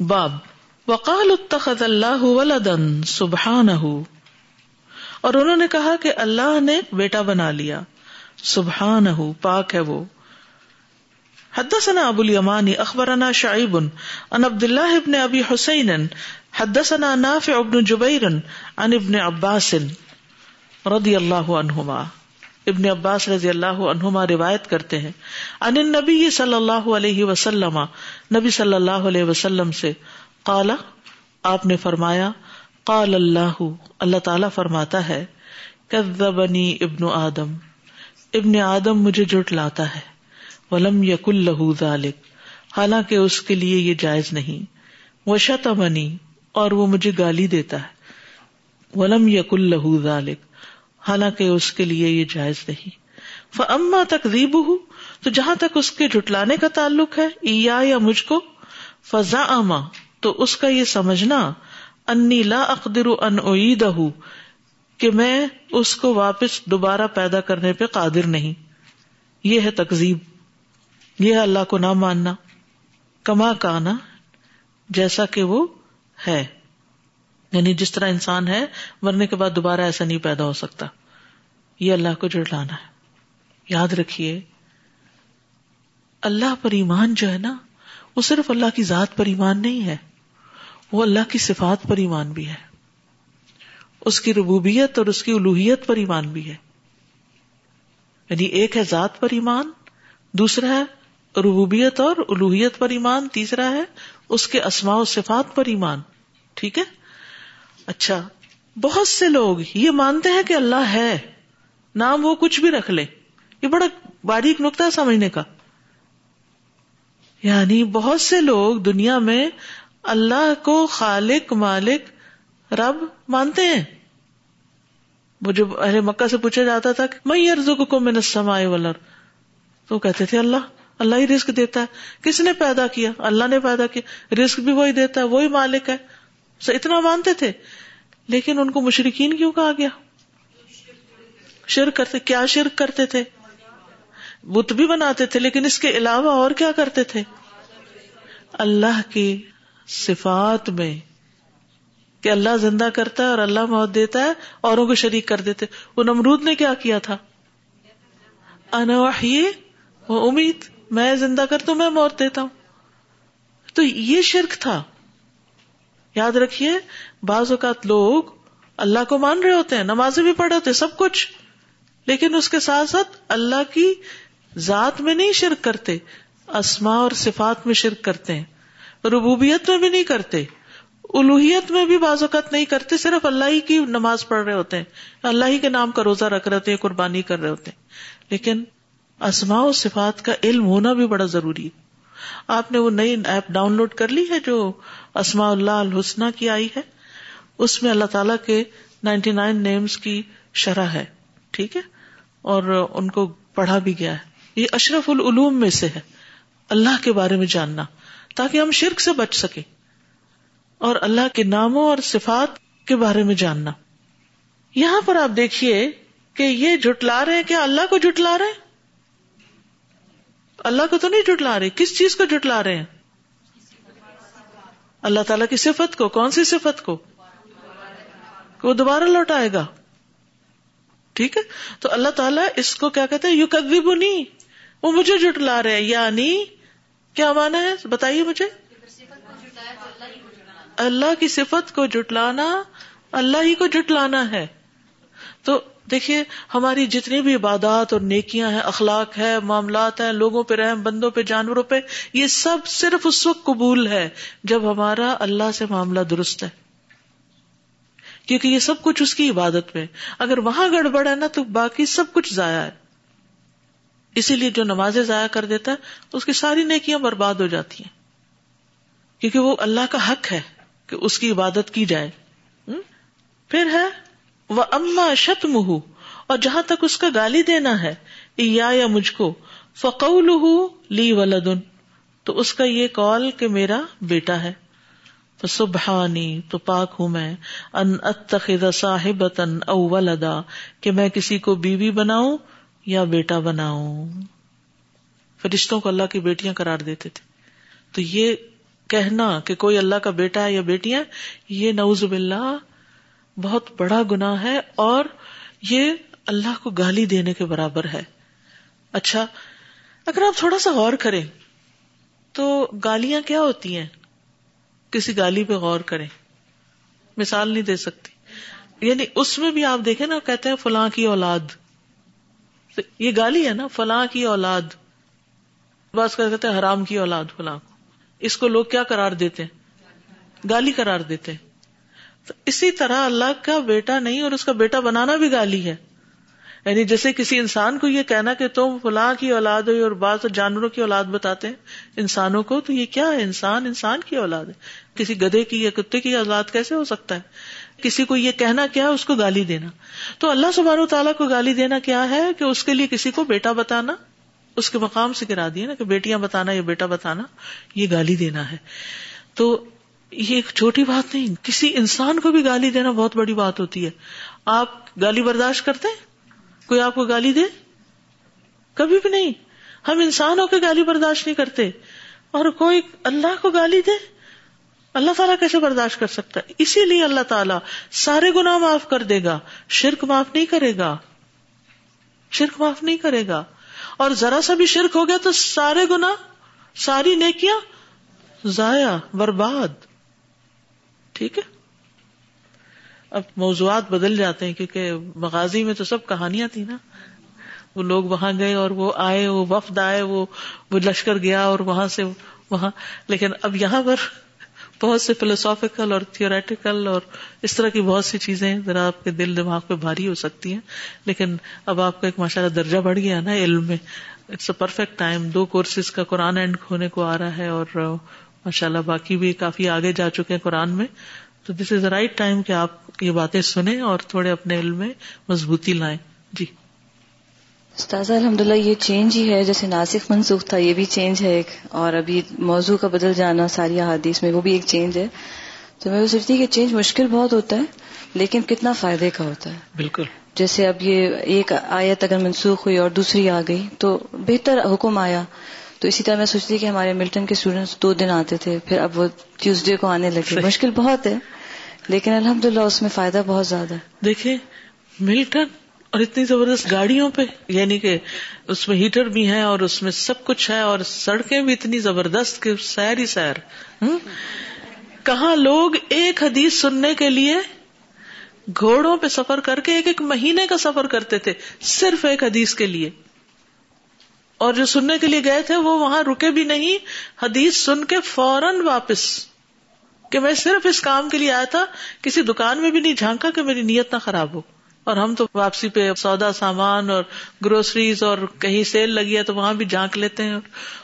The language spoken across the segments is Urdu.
باب وقال اتخذ اللہ ولدن سبحانہ اور انہوں نے کہا کہ اللہ نے بیٹا بنا لیا۔ سبحانہ پاک ہے وہ۔ حدثنا ابو الیمانی اخبرنا شعیب ان عبد الله ابن ابی حسین، حدثنا نافع ابن جبیر، عن ابن عباس رضی اللہ عنہما۔ ابن عباس رضی اللہ عنہما روایت کرتے ہیں ان النبی صلی اللہ علیہ وسلم نبی صلی اللہ علیہ وسلم سے، قال آپ نے فرمایا، قال اللہ اللہ تعالی فرماتا ہے، کذبنی ابن آدم ابن آدم مجھے جٹ لاتا ہے، ولم یق اللہ ذالک حالانکہ اس کے لیے یہ جائز نہیں وہ شتمنی اور وہ مجھے گالی دیتا ہے، ولم یق اللہ ذالک حالانکہ اس کے لیے یہ جائز نہیں۔ فما تقریب ہوں تو جہاں تک اس کے جٹلانے کا تعلق ہے یا مجھ کو فضا اما تو اس کا یہ سمجھنا انی لا اقدر ان اعید کہ میں اس کو واپس دوبارہ پیدا کرنے پہ قادر نہیں۔ یہ ہے تقزیب یہ ہے اللہ کو نہ ماننا۔ کما کانا، جیسا کہ وہ ہے۔ یعنی جس طرح انسان ہے، مرنے کے بعد دوبارہ ایسا نہیں پیدا ہو سکتا۔ یہ اللہ کو جڑلانا ہے۔ یاد رکھیے، اللہ پر ایمان جو ہے نا، وہ صرف اللہ کی ذات پر ایمان نہیں ہے، وہ اللہ کی صفات پر ایمان بھی ہے۔ اس کی ربوبیت اور اس کی الوحیت پر ایمان بھی ہے۔ یعنی ایک ہے ذات پر ایمان، دوسرا ہے ربوبیت اور الوحیت پر ایمان، تیسرا ہے اس کے اسماء و صفات پر ایمان۔ ٹھیک ہے؟ اچھا بہت سے لوگ یہ مانتے ہیں کہ اللہ ہے۔ نام وہ کچھ بھی رکھ لے۔ یہ بڑا باریک نقطہ سمجھنے کا۔ یعنی بہت سے لوگ دنیا میں اللہ کو خالق، مالک، رب مانتے ہیں۔ وہ جب اہل مکہ سے پوچھا جاتا تھا کہ میں ارزو کو میں نسمائے ولر تو کہتے تھے اللہ اللہ ہی رسک دیتا ہے۔ کس نے پیدا کیا؟ اللہ نے پیدا کیا۔ رسک بھی وہی دیتا ہے، وہی مالک ہے۔ اتنا مانتے تھے۔ لیکن ان کو مشرقین کیوں کہا گیا؟ شرک کرتے، کیا شرک کرتے تھے؟ بت بھی بناتے تھے، لیکن اس کے علاوہ اور کیا کرتے تھے؟ اللہ کی صفات میں کہ اللہ زندہ کرتا ہے اور اللہ موت دیتا ہے، اوروں کو شریک کر دیتے۔ وہ نمرود نے کیا کیا تھا؟ وہ امید، میں زندہ کرتا ہوں میں موت دیتا ہوں۔ تو یہ شرک تھا۔ یاد رکھیے بعض اوقات لوگ اللہ کو مان رہے ہوتے ہیں، نمازیں بھی پڑھے ہوتے سب کچھ۔ لیکن اس کے ساتھ ساتھ اللہ کی ذات میں نہیں شرک کرتے اسما اور صفات میں شرک کرتے ہیں۔ ربوبیت میں بھی نہیں کرتے الوحیت میں بھی بعض اوقات نہیں کرتے، صرف اللہ ہی کی نماز پڑھ رہے ہوتے ہیں۔ اللہ ہی کے نام کا روزہ رکھ رہے ہوتے ہیں، قربانی کر رہے ہوتے ہیں۔ لیکن اسماء و صفات کا علم ہونا بھی بڑا ضروری ہے۔ آپ نے وہ نئی ایپ ڈاؤن لوڈ کر لی ہے جو اسماء اللہ الحسنہ کی آئی ہے؟ اس میں اللہ تعالی کے نائنٹی نائن نیمس کی شرح ہے، ٹھیک ہے؟ اور ان کو پڑھا بھی گیا ہے۔ یہ اشرف العلوم میں سے ہے۔ اللہ کے بارے میں جاننا، تاکہ ہم شرک سے بچ سکیں۔ اور اللہ کے ناموں اور صفات کے بارے میں جاننا۔ یہاں پر آپ دیکھیے کہ یہ جٹلا رہے ہیں، کیا اللہ کو جٹلا رہے ہیں؟ اللہ کو تو نہیں جٹلا رہے، کس چیز کو جٹلا رہے ہیں؟ اللہ تعالیٰ کی صفت کو، کون سی صفت کو؟ وہ دوبارہ لوٹائے گا۔ ٹھیک ہے؟ تو اللہ تعالیٰ اس کو کیا کہتے ہیں؟ یو کدی بنی وہ مجھے جٹلا رہے یعنی کیا مانا ہے؟ بتائیے مجھے۔ اللہ کی صفت کو جٹلانا اللہ ہی کو جٹلانا ہے۔ تو دیکھیے، ہماری جتنی بھی عبادات اور نیکیاں ہیں، اخلاق ہے معاملات ہیں، لوگوں پہ رحم، بندوں پہ، جانوروں پہ، یہ سب صرف اس وقت قبول ہے جب ہمارا اللہ سے معاملہ درست ہے۔ کیونکہ یہ سب کچھ اس کی عبادت میں اگر وہاں گڑبڑ ہے نا تو باقی سب کچھ ضائع ہے۔ اسی لیے جو نمازیں ضائع کر دیتا ہے، اس کی ساری نیکیاں برباد ہو جاتی ہیں۔ کیونکہ وہ اللہ کا حق ہے کہ اس کی عبادت کی جائے۔ پھر ہے، وہ اما شتم اور جہاں تک اس کا گالی دینا ہے یا یا مجھ کو فقول لی ولدن۔ تو اس کا یہ کال کہ میرا بیٹا ہے۔ سبحانی تو پاک ہوں میں، ان اتخذ صاحب او ولدا، کہ میں کسی کو بیوی بناؤں یا بیٹا بناؤں۔ فرشتوں کو اللہ کی بیٹیاں قرار دیتے تھے۔ تو یہ کہنا کہ کوئی اللہ کا بیٹا ہے یا بیٹیاں، یہ نوز باللہ بہت بڑا گنا ہے اور یہ اللہ کو گالی دینے کے برابر ہے۔ اچھا اگر آپ تھوڑا سا غور کریں، تو گالیاں کیا ہوتی ہیں؟ کسی گالی پہ غور کریں۔ مثال نہیں دے سکتی۔ یعنی اس میں بھی آپ دیکھیں نا، کہتے ہیں فلاں کی اولاد۔ یہ گالی ہے نا، فلاں کی اولاد۔ بس کہتے ہیں حرام کی اولاد فلاں کو۔ اس کو لوگ کیا قرار دیتے ہیں؟ گالی قرار دیتے ہیں۔ تو اسی طرح اللہ کا بیٹا نہیں اور اس کا بیٹا بنانا بھی گالی ہے۔ یعنی جیسے کسی انسان کو یہ کہنا کہ تم فلاں کی اولاد ہوئی اور بعض جانوروں کی اولاد بتاتے ہیں انسانوں کو، تو یہ کیا ہے؟ انسان انسان کی اولاد ہے۔ کسی گدے کی یا کتے کی اولاد کیسے ہو سکتا ہے؟ کسی کو یہ کہنا کیا ہے؟ اس کو گالی دینا۔ تو اللہ سبحانہ تعالیٰ کو گالی دینا کیا ہے کہ اس کے لیے کسی کو بیٹا بتانا، اس کے مقام سے گرا دیا نا کہ بیٹیاں بتانا یا بیٹا بتانا، یہ گالی دینا ہے۔ تو یہ ایک چھوٹی بات نہیں، کسی انسان کو بھی گالی دینا بہت بڑی بات ہوتی ہے۔ آپ گالی برداشت کرتے ہیں؟ کوئی آپ کو گالی دے؟ کبھی بھی نہیں۔ ہم انسان ہو کے گالی برداشت نہیں کرتے۔ اور کوئی اللہ کو گالی دے؟ اللہ تعالیٰ کیسے برداشت کر سکتا ہے؟ اسی لیے اللہ تعالیٰ سارے گنا معاف کر دے گا۔ شرک معاف نہیں کرے گا۔ شرک معاف نہیں کرے گا۔ اور ذرا سا بھی شرک ہو گیا تو سارے گنا ساری نیکیاں ضائع، برباد۔ ٹھیک ہے؟ اب موضوعات بدل جاتے ہیں کیونکہ مغازی میں تو سب کہانیاں تھی نا۔ وہ لوگ وہاں گئے اور وہ آئے، وہ وفد آئے، وہ وہ لشکر گیا اور وہاں سے وہاں۔ لیکن اب یہاں پر بہت سے فلوسافیکل اور تھیوریٹیکل اور اس طرح کی بہت سی چیزیں ذرا آپ کے دل دماغ پہ بھاری ہو سکتی ہیں۔ لیکن اب آپ کا ایک ماشاء اللہ درجہ بڑھ گیا نا علم میں۔ اٹس اے پرفیکٹ ٹائم دو کورسز کا قرآن اینڈ ہونے کو آ رہا ہے اور ماشاء اللہ باقی بھی کافی آگے جا چکے ہیں قرآن میں۔ تو دس از دا رائٹ ٹائم کہ آپ یہ باتیں سنیں اور تھوڑے اپنے علم میں مضبوطی لائیں۔ جی۔ استاذہ الحمد للہ یہ چینج ہی ہے۔ جیسے ناسک منسوخ تھا یہ بھی چینج ہے ایک۔ اور ابھی موضوع کا بدل جانا ساری حادیث میں وہ بھی ایک چینج ہے۔ تو میں وہ سوچتی کہ چینج مشکل بہت ہوتا ہے لیکن کتنا فائدے کا ہوتا ہے۔ بالکل۔ جیسے اب یہ ایک آیت اگر منسوخ ہوئی اور دوسری آ گئی تو بہتر حکم آیا۔ تو اسی طرح میں سوچتی کہ ہمارے ملٹن کے اسٹوڈینٹس دو دن آتے تھے پھر اب وہ ٹیوزڈے کو آنے لگے۔ مشکل بہت ہے۔ لیکن الحمد للہ اس میں فائدہ بہت زیادہ ہے۔ دیکھیں، ملٹن اور اتنی زبردست گاڑیوں پہ یعنی کہ اس میں ہیٹر بھی ہے اور اس میں سب کچھ ہے اور سڑکیں بھی اتنی زبردست کہ سیر ہی سیر۔ کہاں لوگ ایک حدیث سننے کے لیے گھوڑوں پہ سفر کر کے ایک ایک مہینے کا سفر کرتے تھے، صرف ایک حدیث کے لیے۔ اور جو سننے کے لیے گئے تھے، وہ وہاں رکے بھی نہیں، حدیث سن کے فوراً واپس۔ کہ میں صرف اس کام کے لیے آیا تھا، کسی دکان میں بھی نہیں، جھانکا کہ میری نیت نہ خراب ہو۔ اور ہم تو واپسی پہ سودا، سامان اور گروسریز اور کہیں سیل لگی ہے تو وہاں بھی جھانک لیتے ہیں۔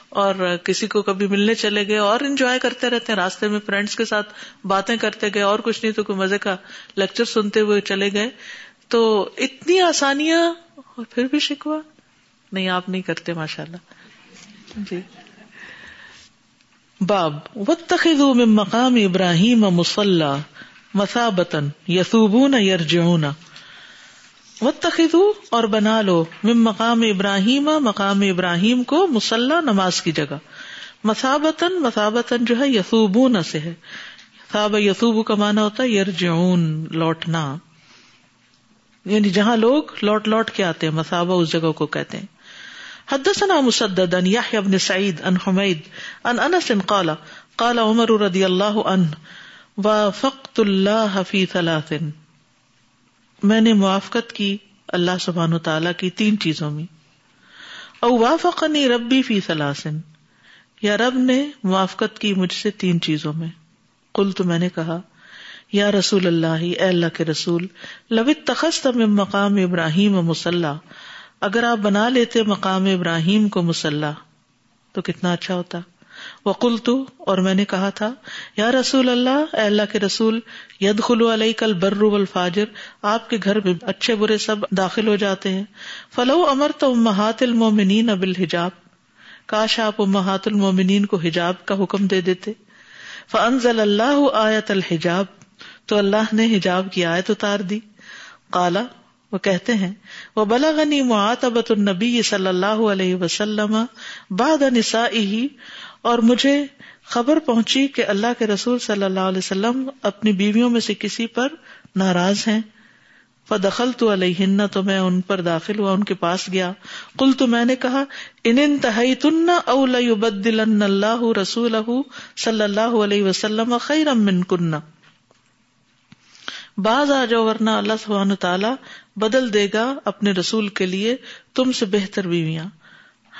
اور کسی کو کبھی ملنے چلے گئے اور انجوائے کرتے رہتے ہیں۔ راستے میں فرینڈس کے ساتھ باتیں کرتے گئے، اور کچھ نہیں تو کوئی مزے کا لیکچر سنتے ہوئے چلے گئے۔ تو اتنی آسانیاں اور پھر بھی شکوا نہیں، آپ نہیں کرتے ماشاء اللہ جی۔ باب و من مقام ابراہیم مسلح مسابتن یسوبون یرجعون و اور بنا لو من مقام ابراہیم مقام ابراہیم کو مسلح نماز کی جگہ۔ مسابتن مسابتن جو ہے یسوبون سے ہے۔ صاب یسوب کا مانا ہوتا ہے یرجعون، لوٹنا۔ یعنی جہاں لوگ لوٹ لوٹ کے آتے ہیں مسابہ اس جگہ کو کہتے ہیں۔ حدثنا مسدد ان يحيى بن سعيد ان حميد ان انس قال قال عمر رضي الله عنه وافقت الله في ثلاث. میں نے موافقت کی اللہ سبحانہ تعالی کی تین چیزوں میں۔ او وافقنی ربی فی ثلاثن یا رب نے موافقت کی مجھ سے تین چیزوں میں۔ قل تو میں نے کہا، یا رسول اللہ، اے اللہ کے رسول لوت تخست من مقام ابراہیم مسلح اگر آپ بنا لیتے مقام ابراہیم کو مسلح، تو کتنا اچھا ہوتا۔ وقل تو اور میں نے کہا تھا، یا رسول اللہ، اے اللہ کے رسول ید خلو علیہ کل برو الفاجر آپ کے گھر میں اچھے برے سب داخل ہو جاتے ہیں۔ فلو امر تو امہات المومنین اب الحجاب کاش آپ امہات المومنین کو حجاب کا حکم دے دیتے۔ فنزل اللہ آیت الحجاب، تو اللہ نے حجاب کی آیت اتار دی۔ کالا وہ کہتے ہیں وہ بلاغنی معاتبت النبی صلی اللہ علیہ وسلم بعد نسائی اور مجھے خبر پہنچی کہ اللہ کے رسول صلی اللہ علیہ وسلم اپنی بیویوں میں سے کسی پر ناراض ہیں۔ فدخل تو علیہ تو میں ان پر داخل ہوا، ان کے پاس گیا۔ کل تو میں نے کہا، ان انتہائی تن او لبدل اللہ رسول صلی اللہ علیہ وسلم خیر من کن بعض آ جاؤ ورنہ اللہ سبحانہ تعالیٰ بدل دے گا اپنے رسول کے لیے تم سے بہتر بیویاں۔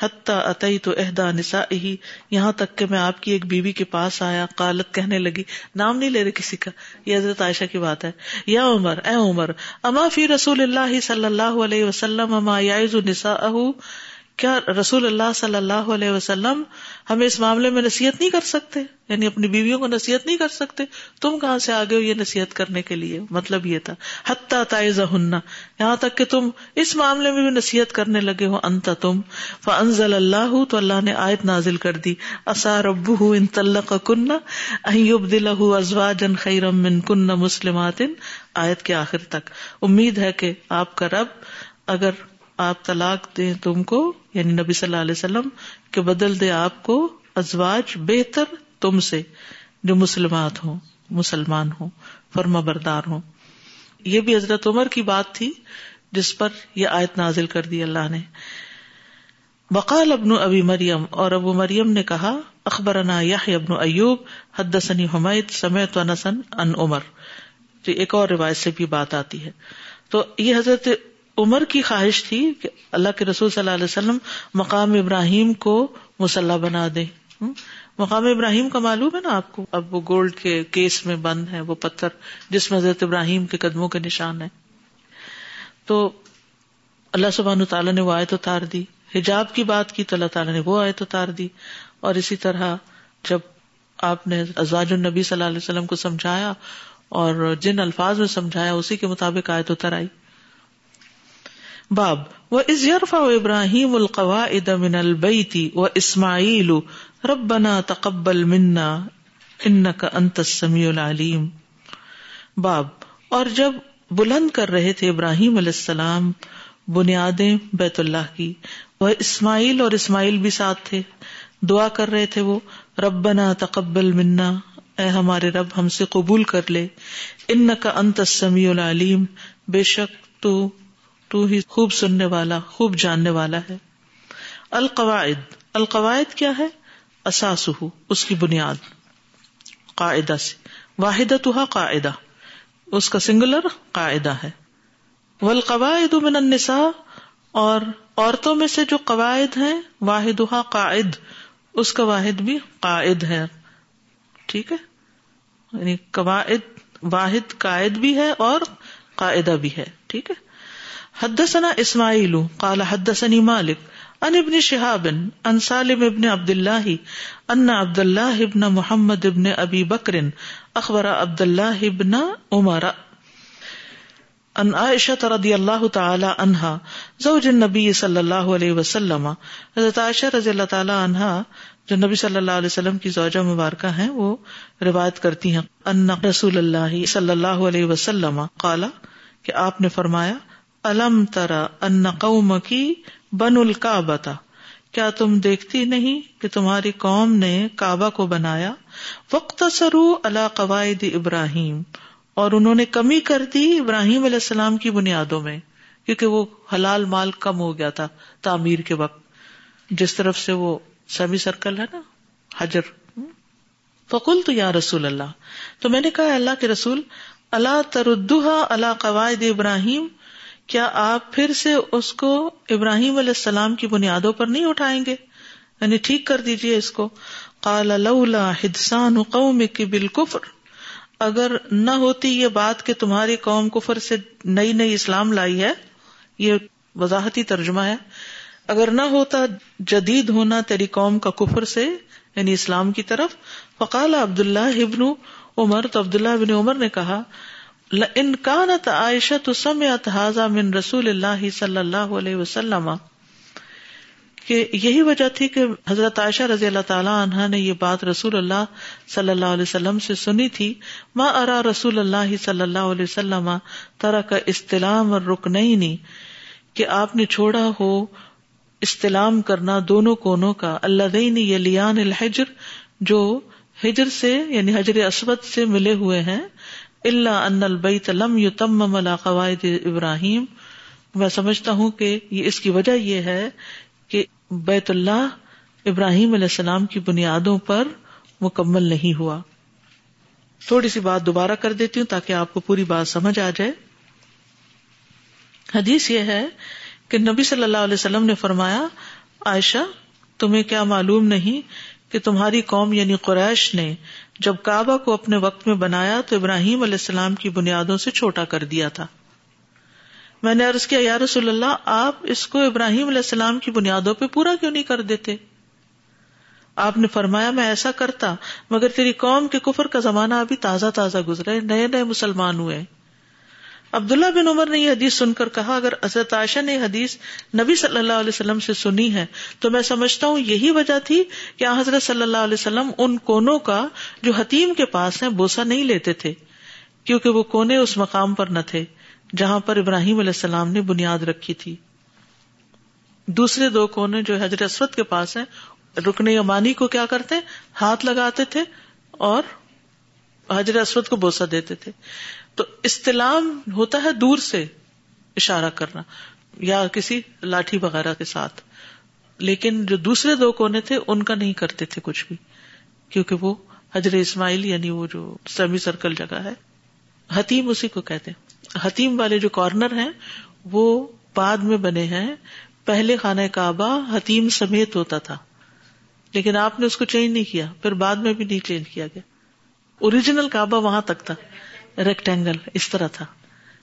حتیٰ عطی تو عہدہ نسا ہی یہاں تک کہ میں آپ کی ایک بیوی کے پاس آیا، قالت کہنے لگی، نام نہیں لے رہے کسی کا، یہ حضرت عائشہ کی بات ہے۔ یا عمر، اے عمر، اما فی رسول اللہ صلی اللہ علیہ وسلم اما یائز نسا کیا رسول اللہ صلی اللہ علیہ وسلم ہمیں اس معاملے میں نصیحت نہیں کر سکتے؟ یعنی اپنی بیویوں کو نصیحت نہیں کر سکتے؟ تم کہاں سے آگے ہو یہ نصیحت کرنے کے لیے؟ مطلب یہ تھا، حتیٰ تائز ہننا یہاں تک کہ تم اس معاملے میں بھی نصیحت کرنے لگے ہو، انت تم فنزل اللہ، تو اللہ نے آیت نازل کر دی اصا رب ان تلق کن ایوب دل ازوا جن خیرم من کن مسلمات، آیت کے آخر تک۔ امید ہے کہ آپ کا رب اگر آپ طلاق دیں تم کو یعنی نبی صلی اللہ علیہ وسلم، کہ بدل دے آپ کو ازواج بہتر تم سے، جو مسلمات ہوں، مسلمان ہوں، فرما بردار ہوں۔ یہ بھی حضرت عمر کی بات تھی، جس پر یہ آیت نازل کر دی اللہ نے۔ وقال ابن ابی مریم، اور ابو مریم نے کہا، اخبرنا یح ابن ایوب، حدثنی حمید سمیت ونسن ان عمر۔ ایک اور روایت سے بھی بات آتی ہے۔ تو یہ حضرت عمر کی خواہش تھی کہ اللہ کے رسول صلی اللہ علیہ وسلم مقام ابراہیم کو مسلح بنا دے مقام ابراہیم کا معلوم ہے نا آپ کو؟ اب وہ گولڈ کے کیس میں بند ہے، وہ پتھر جس میں حضرت ابراہیم کے قدموں کے نشان ہے تو اللہ سبحان تعالیٰ نے وہ آیت اتار دی۔ حجاب کی بات کی تو اللہ تعالیٰ نے وہ آیت اتار دی۔ اور اسی طرح جب آپ نے ازواج النبی صلی اللہ علیہ وسلم کو سمجھایا اور جن الفاظ میں سمجھایا، اسی کے مطابق آیت اتر آئی۔ باب و از یرفا ابراہیم القوا من البیتی و اسماعیل ربنا تقبل منا انك انت السمیع العلیم باب، اور جب بلند کر رہے تھے ابراہیم علیہ السلام، بنیادیں بیت اللہ کی، وہ اسماعیل اور اسماعیل بھی ساتھ تھے۔ دعا کر رہے تھے وہ، ربنا تقبل منا، اے ہمارے رب ہم سے قبول کر لے۔ ان کا انت سمیع العلیم بے شک تو تو ہی خوب سننے والا، خوب جاننے والا ہے۔ القواعد القواعد کیا ہے؟ اساس اس کی بنیاد۔ قاعدہ سے۔ واحد قاعدہ۔ اس کا سنگولر قاعدہ ہے۔ والقواعد من النساء، اور عورتوں میں سے جو قواعد ہیں واحد قاعد۔ اس کا واحد بھی قائد ہے۔ ٹھیک ہے؟ یعنی قواعد، واحد قائد بھی ہے اور قاعدہ بھی ہے۔ ٹھیک ہے؟ حدثنا اسماعیل، قال حدثني مالك ان ابن شهاب ان سالم ابن عبد الله ان عبد الله ابن محمد ابن ابي بكر اخبر عبد الله ابن عمر. ان عائشة رضی اللہ تعالی عنها زوج النبی صلی اللہ علیہ وسلم، حضرت عائشہ رضی اللہ تعالی عنہا، جو نبی صلی اللہ علیہ وسلم کی زوجہ مبارکہ ہیں، وہ روایت کرتی ہیں. ان رسول اللہ صلی اللہ علیہ وسلم، قال، کہ آپ نے فرمایا الم ترا ان قوم کی بن القعبہ کیا تم دیکھتی نہیں کہ تمہاری قوم نے کعبہ کو بنایا؟ وقت سرو اللہ قواعد ابراہیم۔ اور انہوں نے کمی کر دی ابراہیم علیہ السلام کی بنیادوں میں، کیونکہ وہ حلال مال کم ہو گیا تھا تعمیر کے وقت۔ جس طرف سے وہ سیمی سرکل ہے نا، حجر۔ فکل تو یا رسول اللہ۔ تو میں نے کہا اللہ کے رسول اللہ تردہ اللہ قواعد ابراہیم کیا آپ پھر سے اس کو ابراہیم علیہ السلام کی بنیادوں پر نہیں اٹھائیں گے؟ یعنی ٹھیک کر دیجیے اس کو۔ لولا حدسان قوم کی بالکفر۔ اگر نہ ہوتی یہ بات کہ تمہاری قوم کفر سے نئی نئی اسلام لائی ہے، یہ وضاحتی ترجمہ ہے۔ اگر نہ ہوتا جدید ہونا تیری قوم کا کفر سے یعنی اسلام کی طرف، فقال عبد اللہ ابن عمر، تو عبداللہ ابن عمر نے کہا انکانت عائشہ تو سمعت حاضہ من رسول اللہ صلی اللہ علیہ وسلم، کہ یہی وجہ تھی کہ حضرت عائشہ رضی اللہ تعالیٰ عنہ نے یہ بات رسول اللہ صلی اللہ علیہ وسلم سے سنی تھی، ما ارا رسول اللہ صلی اللہ علیہ وسلم طرح کا استلام اور رکنئی کہ آپ نے چھوڑا ہو استلام کرنا دونوں کونوں کا اللہ دین یلیان الحجر، جو ہجر سے یعنی حجر اسود سے ملے ہوئے ہیں۔ اللہ ان البیت لم یتمم علی قواعد ابراہیم۔ میں سمجھتا ہوں کہ یہ اس کی وجہ یہ ہے کہ بیت اللہ ابراہیم علیہ السلام کی بنیادوں پر مکمل نہیں ہوا۔ تھوڑی سی بات دوبارہ کر دیتی ہوں تاکہ آپ کو پوری بات سمجھ آ جائے۔ حدیث یہ ہے کہ نبی صلی اللہ علیہ وسلم نے فرمایا، عائشہ، تمہیں کیا معلوم نہیں کہ تمہاری قوم یعنی قریش نے جب کعبہ کو اپنے وقت میں بنایا تو ابراہیم علیہ السلام کی بنیادوں سے چھوٹا کر دیا تھا۔ میں نے عرض کیا، یا رسول اللہ، آپ اس کو ابراہیم علیہ السلام کی بنیادوں پہ پورا کیوں نہیں کر دیتے؟ آپ نے فرمایا، میں ایسا کرتا، مگر تیری قوم کے کفر کا زمانہ ابھی تازہ تازہ گزرے نئے نئے مسلمان ہوئے عبداللہ بن عمر نے یہ حدیث سن کر کہا، اگر حضرت عائشہ نے حدیث نبی صلی اللہ علیہ وسلم سے سنی ہے، تو میں سمجھتا ہوں یہی وجہ تھی کہ حضرت صلی اللہ علیہ وسلم ان کونوں کا جو حتیم کے پاس ہیں بوسا نہیں لیتے تھے، کیونکہ وہ کونے اس مقام پر نہ تھے، جہاں پر ابراہیم علیہ السلام نے بنیاد رکھی تھی۔ دوسرے دو کونے جو حضرت اسود کے پاس ہیں، رکن یمانی کو کیا کرتے؟ ہاتھ لگاتے تھے اور حضرت اسود کو بوسا دیتے تھے۔ تو استلام ہوتا ہے دور سے اشارہ کرنا یا کسی لاٹھی وغیرہ کے ساتھ۔ لیکن جو دوسرے دو کونے تھے، ان کا نہیں کرتے تھے کچھ بھی، کیونکہ وہ حجر اسماعیل یعنی وہ جو سیمی سرکل جگہ ہے، حتیم اسی کو کہتے حتیم والے جو کارنر ہیں، وہ بعد میں بنے ہیں۔ پہلے خانہ کعبہ حتیم سمیت ہوتا تھا، لیکن آپ نے اس کو چینج نہیں کیا، پھر بعد میں بھی نہیں چینج کیا گیا۔ اوریجنل کعبہ وہاں تک تھا۔ ریکٹینگل اس طرح تھا۔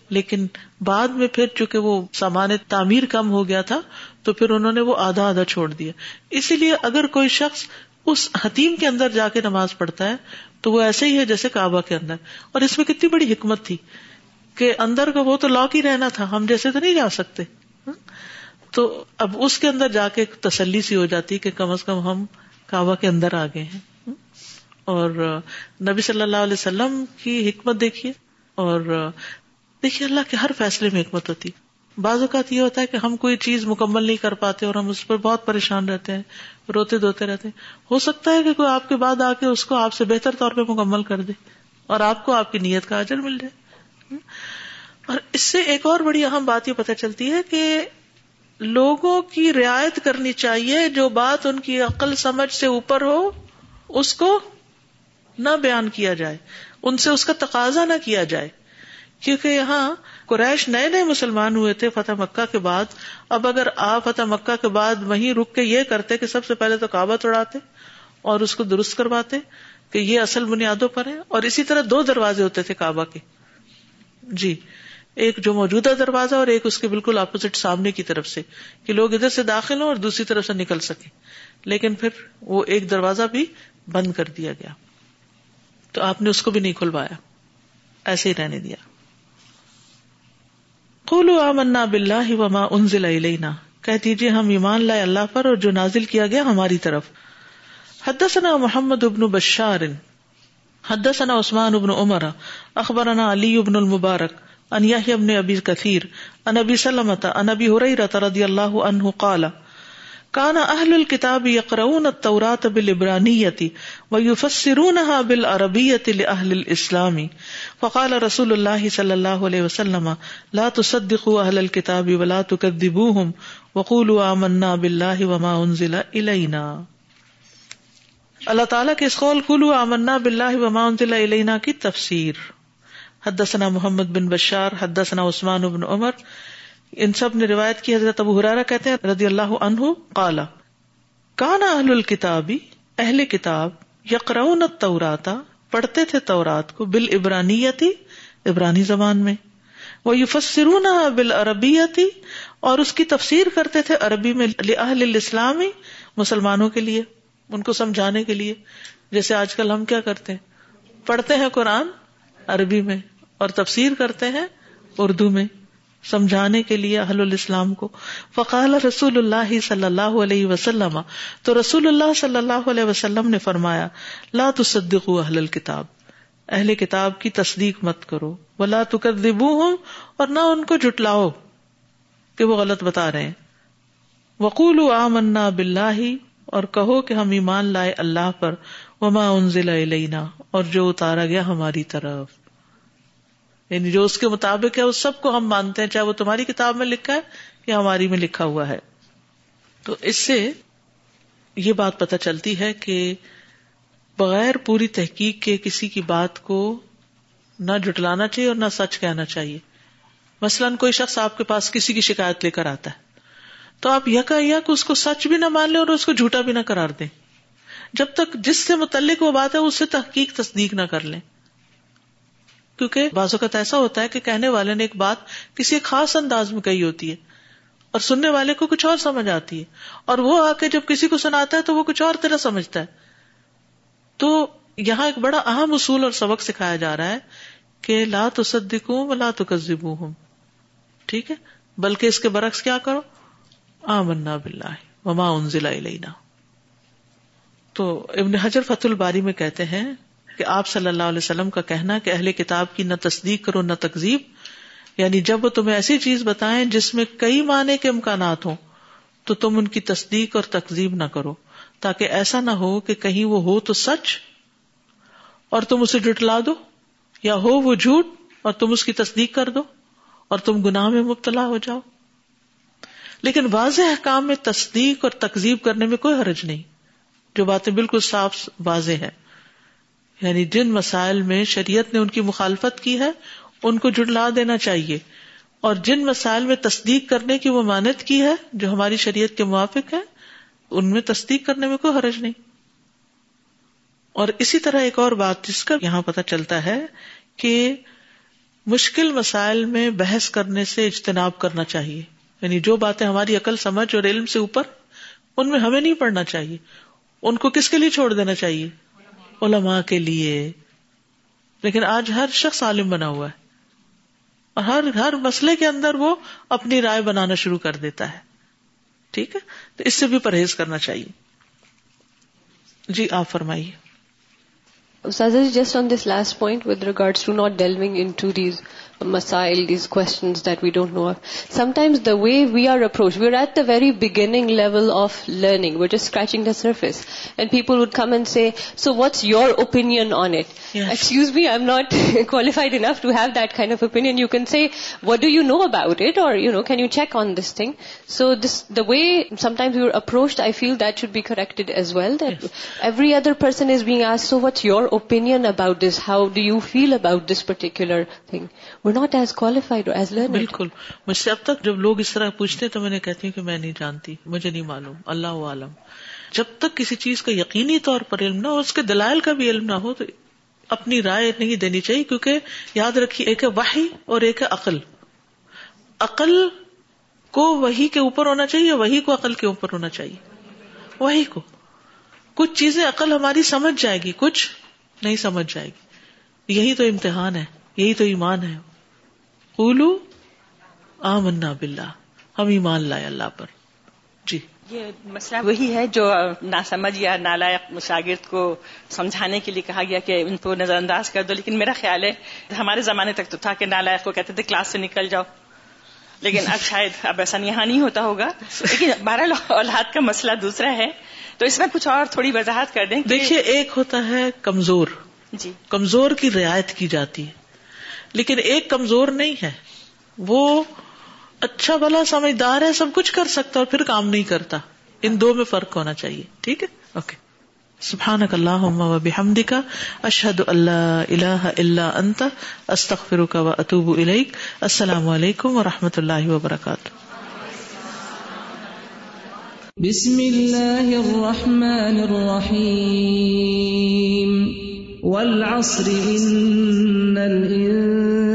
لیکن بعد میں پھر چونکہ وہ سامان تعمیر کم ہو گیا تھا، تو پھر انہوں نے وہ آدھا آدھا چھوڑ دیا۔ اسی لیے اگر کوئی شخص اس حتیم کے اندر جا کے نماز پڑھتا ہے، تو وہ ایسے ہی ہے جیسے کعبہ کے اندر۔ اور اس میں کتنی بڑی حکمت تھی کہ اندر کا وہ تو لاک ہی رہنا تھا، ہم جیسے تو نہیں جا سکتے۔ تو اب اس کے اندر جا کے تسلی سی ہو جاتی کہ کم از کم ہم کعبہ کے اندر آ گئے ہیں۔ اور نبی صلی اللہ علیہ وسلم کی حکمت دیکھیے اور دیکھیے اللہ کے ہر فیصلے میں حکمت ہوتی بعض اوقات یہ ہوتا ہے کہ ہم کوئی چیز مکمل نہیں کر پاتے اور ہم اس پر بہت پریشان رہتے ہیں، روتے دھوتے رہتے ہیں۔ ہو سکتا ہے کہ کوئی آپ کے بعد آ کے اس کو آپ سے بہتر طور پہ مکمل کر دے اور آپ کو آپ کی نیت کا اجر مل جائے۔ اور اس سے ایک اور بڑی اہم بات یہ پتہ چلتی ہے کہ لوگوں کی رعایت کرنی چاہیے جو بات ان کی عقل سمجھ سے اوپر ہو، اس کو نہ بیان کیا جائے، ان سے اس کا تقاضا نہ کیا جائے۔ کیونکہ یہاں قریش نئے نئے مسلمان ہوئے تھے فتح مکہ کے بعد۔ اب اگر آپ فتح مکہ کے بعد وہیں رک کے یہ کرتے کہ سب سے پہلے تو کعبہ توڑاتے اور اس کو درست کرواتے کہ یہ اصل بنیادوں پر ہے اور اسی طرح دو دروازے ہوتے تھے کعبہ کے۔ جی ایک جو موجودہ دروازہ اور ایک اس کے بالکل اپوزٹ سامنے کی طرف سے کہ لوگ ادھر سے داخل ہوں اور دوسری طرف سے نکل سکے لیکن پھر وہ ایک دروازہ بھی بند کر دیا گیا۔ تو آپ نے اس کو بھی نہیں کھلوایا۔ ایسے ہی رہنے دیا۔ آمنا بلّہ وما انزل الینا۔ کہہ دیجیے ہم ایمان لائے اللہ پر اور جو نازل کیا گیا ہماری طرف۔ حدثنا محمد ابن بشار۔ حدثنا عثمان ابن عمر۔ اخبرنا علی ابن المبارک۔ ان ابن ابی کثیر۔ ان ابی سلمت ان ابی حریرہ رضی اللہ عنہ قال۔ کان اہل الكتاب يقرؤون التوراة بالعبرانية ويفسرونها بالعربية لأهل الإسلام فقال رسول الله صلى الله عليه وسلم، لا تصدقوا اهل الكتاب ولا تكذبوهم وقولوا آمنا بالله وما انزل الينا اللہ تعالیٰ کے اس قول کلو آمنا باللہ وما انزل الینا کی تفسیر. حدثنا محمد بن بشار، حدثنا عثمان بن عمر ان سب نے روایت کی، حضرت ابو حرارا کہتے ہیں، رضی اللہ عنہ کالا کانا اہل الکتابی اہل کتاب یقرون توراتا پڑھتے تھے تورات کو بال ابرانیتی ابرانی زبان میں وہ یفسرون بال عربیتی اور اس کی تفسیر کرتے تھے عربی میں اہل الاسلامی مسلمانوں کے لیے، ان کو سمجھانے کے لیے۔ جیسے آج کل ہم کیا کرتے ہیں؟ پڑھتے ہیں قرآن عربی میں اور تفسیر کرتے ہیں اردو میں۔ سمجھانے کے لیے اہل الاسلام کو۔ فقال رسول اللہ صلی اللہ علیہ وسلم، تو رسول اللہ صلی اللہ علیہ وسلم نے فرمایا، لا تصدقوا اہل الكتاب۔ اہل کتاب کی تصدیق مت کرو۔ ولا تکذبوہم، اور نہ ان کو جھٹلاؤ کہ وہ غلط بتا رہے ہیں۔ وقولوا آمنا باللہ، اور کہو کہ ہم ایمان لائے اللہ پر۔ وما انزل الینا، اور جو اتارا گیا ہماری طرف۔ یعنی جو اس کے مطابق ہے، اس سب کو ہم مانتے ہیں، چاہے وہ تمہاری کتاب میں لکھا ہے یا ہماری میں لکھا ہوا ہے۔ تو اس سے یہ بات پتہ چلتی ہے کہ بغیر پوری تحقیق کے کسی کی بات کو نہ جٹلانا چاہیے اور نہ سچ کہنا چاہیے۔ مثلاً کوئی شخص آپ کے پاس کسی کی شکایت لے کر آتا ہے۔ تو آپ یکا یک اس کو سچ بھی نہ مان لیں اور اس کو جھوٹا بھی نہ کرار دیں جب تک جس سے متعلق وہ بات ہے، اس سے تحقیق تصدیق نہ کر لیں۔ کیونکہ بعض اوقات ایسا ہوتا ہے کہ کہنے والے نے ایک بات کسی خاص انداز میں کہی ہوتی ہے اور سننے والے کو کچھ اور سمجھ آتی ہے اور وہ آ کے جب کسی کو سناتا ہے تو وہ کچھ اور طرح سمجھتا ہے۔ تو یہاں ایک بڑا اہم اصول اور سبق سکھایا جا رہا ہے کہ لا تو سدکوں لا تو ہوں ٹھیک ہے؟ بلکہ اس کے برعکس کیا کرو؟ آمنا باللہ وما انزل الینا۔ تو ابن حجر فت الباری میں کہتے ہیں کہ آپ صلی اللہ علیہ وسلم کا کہنا کہ اہل کتاب کی نہ تصدیق کرو نہ تکزیب یعنی جب وہ تمہیں ایسی چیز بتائیں جس میں کئی معنی کے امکانات ہوں، تو تم ان کی تصدیق اور تکزیب نہ کرو، تاکہ ایسا نہ ہو کہ کہیں وہ ہو تو سچ اور تم اسے جٹلا دو، یا ہو وہ جھوٹ اور تم اس کی تصدیق کر دو اور تم گناہ میں مبتلا ہو جاؤ۔ لیکن واضح احکام میں تصدیق اور تکزیب کرنے میں کوئی حرج نہیں، جو باتیں بالکل صاف واضح ہے یعنی جن مسائل میں شریعت نے ان کی مخالفت کی ہے، ان کو جڑلا دینا چاہیے۔ اور جن مسائل میں تصدیق کرنے کی وہ مانت کی ہے، جو ہماری شریعت کے موافق ہے ان میں تصدیق کرنے میں کوئی حرج نہیں۔ اور اسی طرح ایک اور بات جس کا یہاں پتہ چلتا ہے کہ مشکل مسائل میں بحث کرنے سے اجتناب کرنا چاہیے۔ یعنی جو باتیں ہماری عقل، سمجھ اور علم سے اوپر، ان میں ہمیں نہیں پڑھنا چاہیے۔ ان کو کس کے لیے چھوڑ دینا چاہیے؟ علماء کے لیے۔ لیکن آج ہر شخص عالم بنا ہوا ہے۔ اور ہر ہر مسئلے کے اندر وہ اپنی رائے بنانا شروع کر دیتا ہے۔ ٹھیک ہے؟ تو اس سے بھی پرہیز کرنا چاہیے۔ جی آپ فرمائیے۔ Just on this last point with regard to not delving into these masail, these questions that we don't know of. Sometimes the way we are approached, we're at the very beginning level of learning. We're just scratching the surface. And people would come and say, so what's your opinion on it? Excuse me, I'm not qualified enough to have that kind of opinion. You can say, what do you know about it? Or, you know, can you check on this thing? So this, the way sometimes we're approached, I feel that should be corrected as well. That every other person is being asked, so what's your opinion about this? How do you feel about this particular thing? Not as qualified as learn بالکل۔ مجھ سے اب تک جب لوگ اس طرح پوچھتے تو میں نے کہتی ہوں کہ میں نہیں جانتی۔ مجھے نہیں معلوم۔ اللہ عالم۔ جب تک کسی چیز کا یقینی طور پر علم نہ ہو، اس کے دلائل کا بھی علم نہ ہو، تو اپنی رائے نہیں دینی چاہیے، کیونکہ یاد رکھیے، ایک ہے وحی اور ایک ہے عقل۔ عقل کو وہی کے اوپر ہونا چاہیے وہی کو عقل کے اوپر ہونا چاہیے؟ وہی کو۔ کچھ چیزیں عقل ہماری سمجھ جائے گی، کچھ نہیں سمجھ جائے گی۔ یہی تو امتحان ہے، یہی تو ایمان ہے۔ قولو آمنا باللہ ہم ایمان لائے اللہ پر۔ جی۔ یہ مسئلہ وہی ہے جو نہ سمجھ یا نالائق شاگرد کو سمجھانے کے لیے کہا گیا کہ ان کو نظر انداز کر دو لیکن میرا خیال ہے ہمارے زمانے تک تو تھا کہ نالائق کو کہتے تھے کلاس سے نکل جاؤ۔ لیکن اب شاید اب ایسا یہاں نہیں ہوتا ہوگا۔ لیکن بارہ اولاد کا مسئلہ دوسرا ہے۔ تو اس میں کچھ اور تھوڑی وضاحت کر دیں دیکھیے ایک ہوتا ہے کمزور۔ جی۔ کمزور کی رعایت کی جاتی۔ ہے لیکن ایک کمزور نہیں ہے۔ وہ اچھا بلا سمجھدار ہے، سب کچھ کر سکتا اور پھر کام نہیں کرتا۔ ان دو میں فرق ہونا چاہیے، ٹھیک ہے؟ اوکے۔ سبحان اللہ بحمد کا اشحد اللہ اللہ اللہ انت استخر کا و اطوب السلام علیکم و رحمۃ اللہ وبرکاتہ۔ بسم اللہ الرحمن الرحیم۔ والعصر إن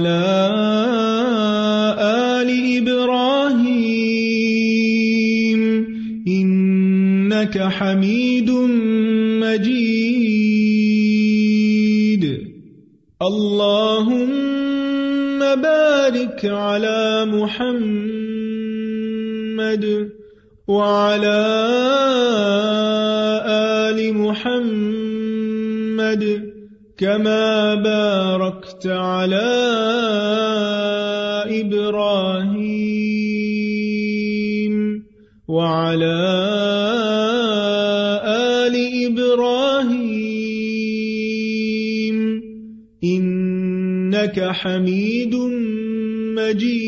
وعلى آل إبراهيم إنك حميد مجيد. اللهم بارك على محمد وعلى آل محمد كما باركت على إنك حميد مجيد